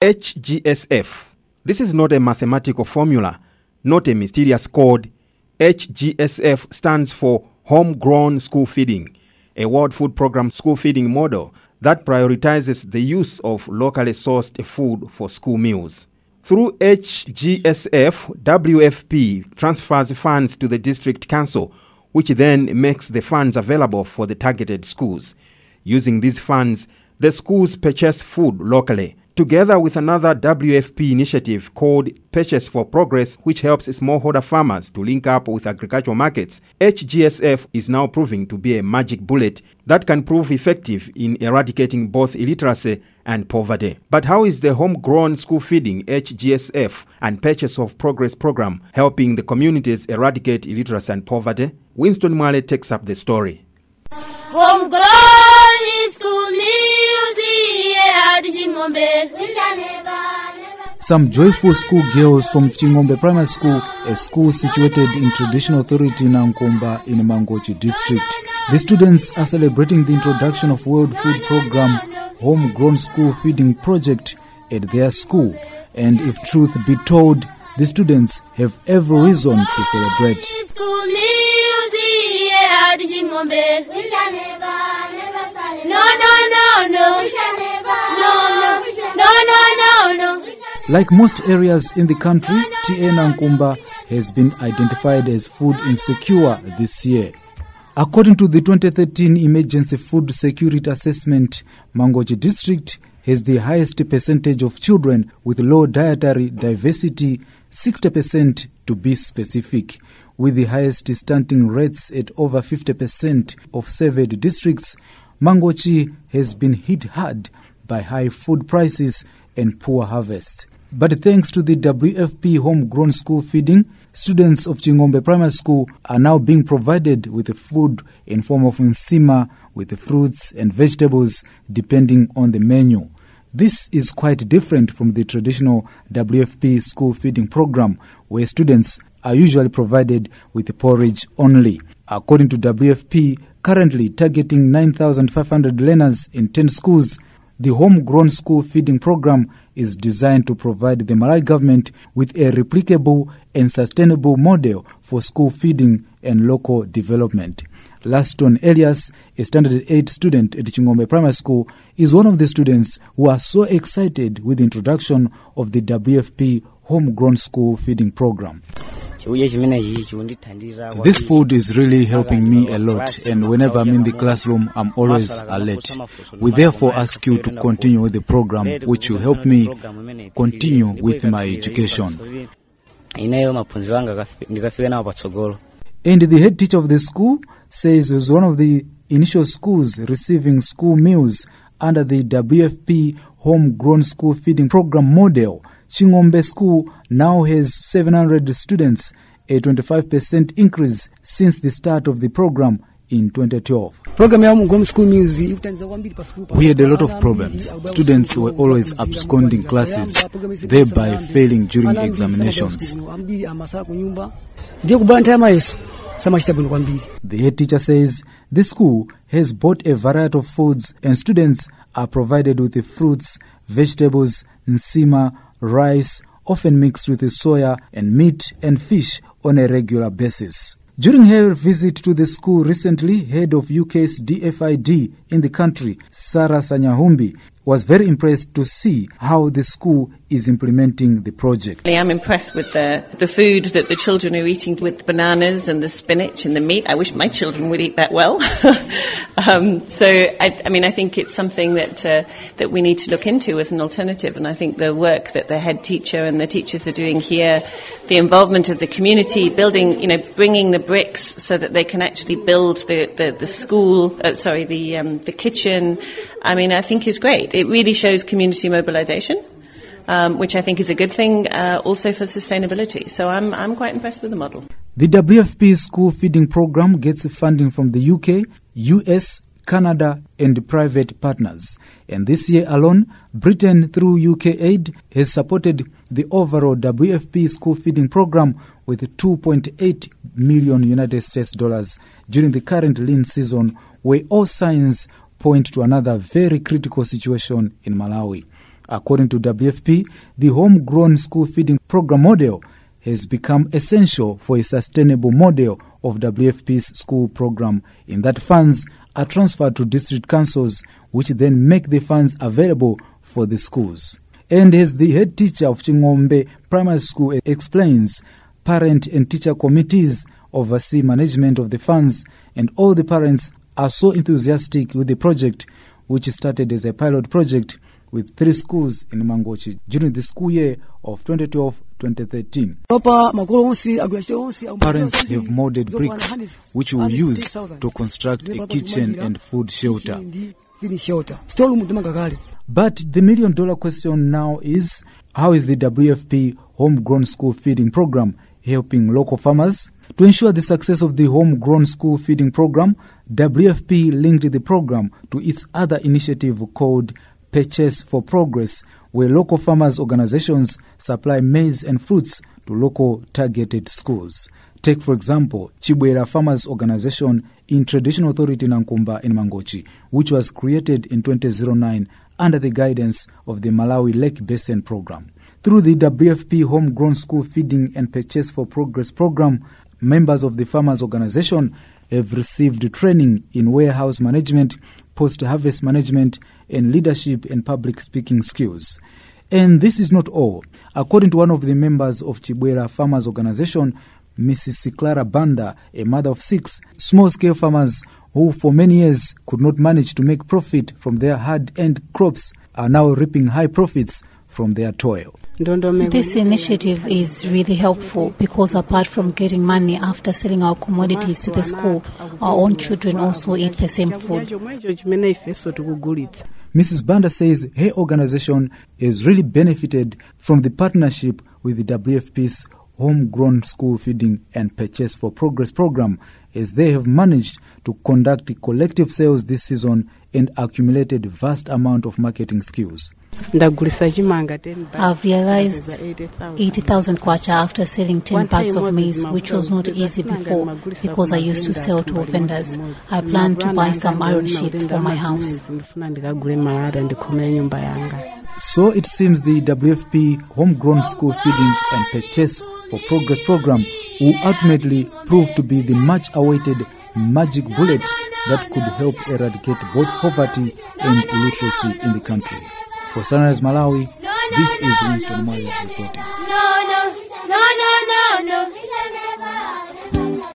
HGSF. This is not a mathematical formula, not a mysterious code. HGSF stands for Homegrown School Feeding, a World Food Program school feeding model that prioritizes the use of locally sourced food for school meals. Through HGSF, WFP transfers funds to the district council, which then makes the funds available for the targeted schools. Using these funds, the schools purchase food locally. Together with another WFP initiative called Purchase for Progress, which helps smallholder farmers to link up with agricultural markets, HGSF is now proving to be a magic bullet that can prove effective in eradicating both illiteracy and poverty. But how is the homegrown school feeding HGSF and Purchase of Progress program helping the communities eradicate illiteracy and poverty? Winston Mwale takes up the story. Homegrown Some joyful schoolgirls from Chingombe Primary School, a school situated in traditional authority Nankumba in Mangochi district. The students are celebrating the introduction of World Food Program Homegrown School Feeding Project at their school. And if truth be told, the students have every reason to celebrate. School music. No, no, no, no. No, no, no, no, no, no. Like most areas in the country, TA Nankumba has been identified as food insecure this year. According to the 2013 Emergency Food Security Assessment, Mangochi district has the highest percentage of children with low dietary diversity, 60% to be specific, with the highest stunting rates at over 50% of surveyed districts. Mangochi has been hit hard by high food prices and poor harvest. But thanks to the WFP homegrown school feeding, students of Chingombe Primary School are now being provided with food in form of nsima with fruits and vegetables depending on the menu. This is quite different from the traditional WFP school feeding program where students are usually provided with porridge only. According to WFP, currently targeting 9,500 learners in 10 schools, the homegrown school feeding program is designed to provide the Malawi government with a replicable and sustainable model for school feeding and local development. Laston Elias, a standard 8 student at Chingombe Primary School, is one of the students who are so excited with the introduction of the WFP homegrown school feeding program. This food is really helping me a lot, and whenever I'm in the classroom, I'm always alert. We therefore ask you to continue with the program, which will help me continue with my education. And the head teacher of the school says it was one of the initial schools receiving school meals under the WFP homegrown school feeding program model. Chingombe School now has 700 students, a 25% increase since the start of the program in 2012. We had a lot of problems. Students were always absconding classes, thereby failing during examinations. The head teacher says the school has bought a variety of foods and students are provided with the fruits, vegetables, nsima, rice, often mixed with soya and meat and fish on a regular basis. During her visit to the school recently, head of UK's DFID in the country, Sarah Sanyahumbi, was very impressed to see how the school is implementing the project. I am impressed with the, the food that the children are eating with bananas and the spinach and the meat. I wish my children would eat that well. um, so, I, I, mean, I think it's something that uh, that we need to look into as an alternative. And I think the work that the head teacher and the teachers are doing here, the involvement of the community, building, you know, bringing the bricks so that they can actually build the the, the school, uh, sorry, the um, the kitchen. I mean, I think is great. It really shows community mobilization. Um, which I think is a good thing uh, also for sustainability. So I'm, I'm quite impressed with the model. The WFP school feeding program gets funding from the UK, US, Canada, and private partners. And this year alone, Britain, through UK Aid, has supported the overall WFP school feeding program with 2.8 million United States dollars during the current lean season, where all signs point to another very critical situation in Malawi. According to WFP, the homegrown school feeding program model has become essential for a sustainable model of WFP's school program in that funds are transferred to district councils which then make the funds available for the schools. And as the head teacher of Chingombe Primary School explains, parent and teacher committees oversee management of the funds and all the parents are so enthusiastic with the project which started as a pilot project with three schools in Mangochi during the school year of 2012-2013. Parents have molded bricks which will use to construct a kitchen and food shelter. But the million dollar question now is how is the WFP homegrown school feeding program helping local farmers? To ensure the success of the homegrown school feeding program, WFP linked the program to its other initiative called Purchase for Progress, where local farmers' organizations supply maize and fruits to local targeted schools. Take, for example, Chibwera Farmers Organization in Traditional Authority Nankumba in Mangochi, which was created in 2009 under the guidance of the Malawi Lake Basin Program. Through the WFP Homegrown School Feeding and Purchase for Progress program, members of the Farmers Organization have received training in warehouse management, post harvest management, and leadership and public speaking skills. And this is not all. According to one of the members of Chibwera Farmers Organization, Mrs. Clara Banda, a mother of six, small scale farmers who for many years could not manage to make profit from their hard earned crops are now reaping high profits from their toil. This initiative is really helpful because apart from getting money after selling our commodities to the school, our own children also eat the same food. Mrs. Banda says her organization has really benefited from the partnership with the WFP's Homegrown School Feeding and Purchase for Progress program as they have managed to conduct collective sales this season and accumulated vast amount of marketing skills. I've realized 80,000 kwacha after selling 10 bags of maize, which was not easy before because I used to sell to vendors. I plan to buy some iron sheets for my house. So it seems the WFP Homegrown School Feeding and Purchase for Progress program will ultimately prove to be the much awaited magic bullet that could help eradicate both poverty and illiteracy in the country. For Sunrise Malawi, this is Winston Mwale reporting. No, no, no, no, no, no.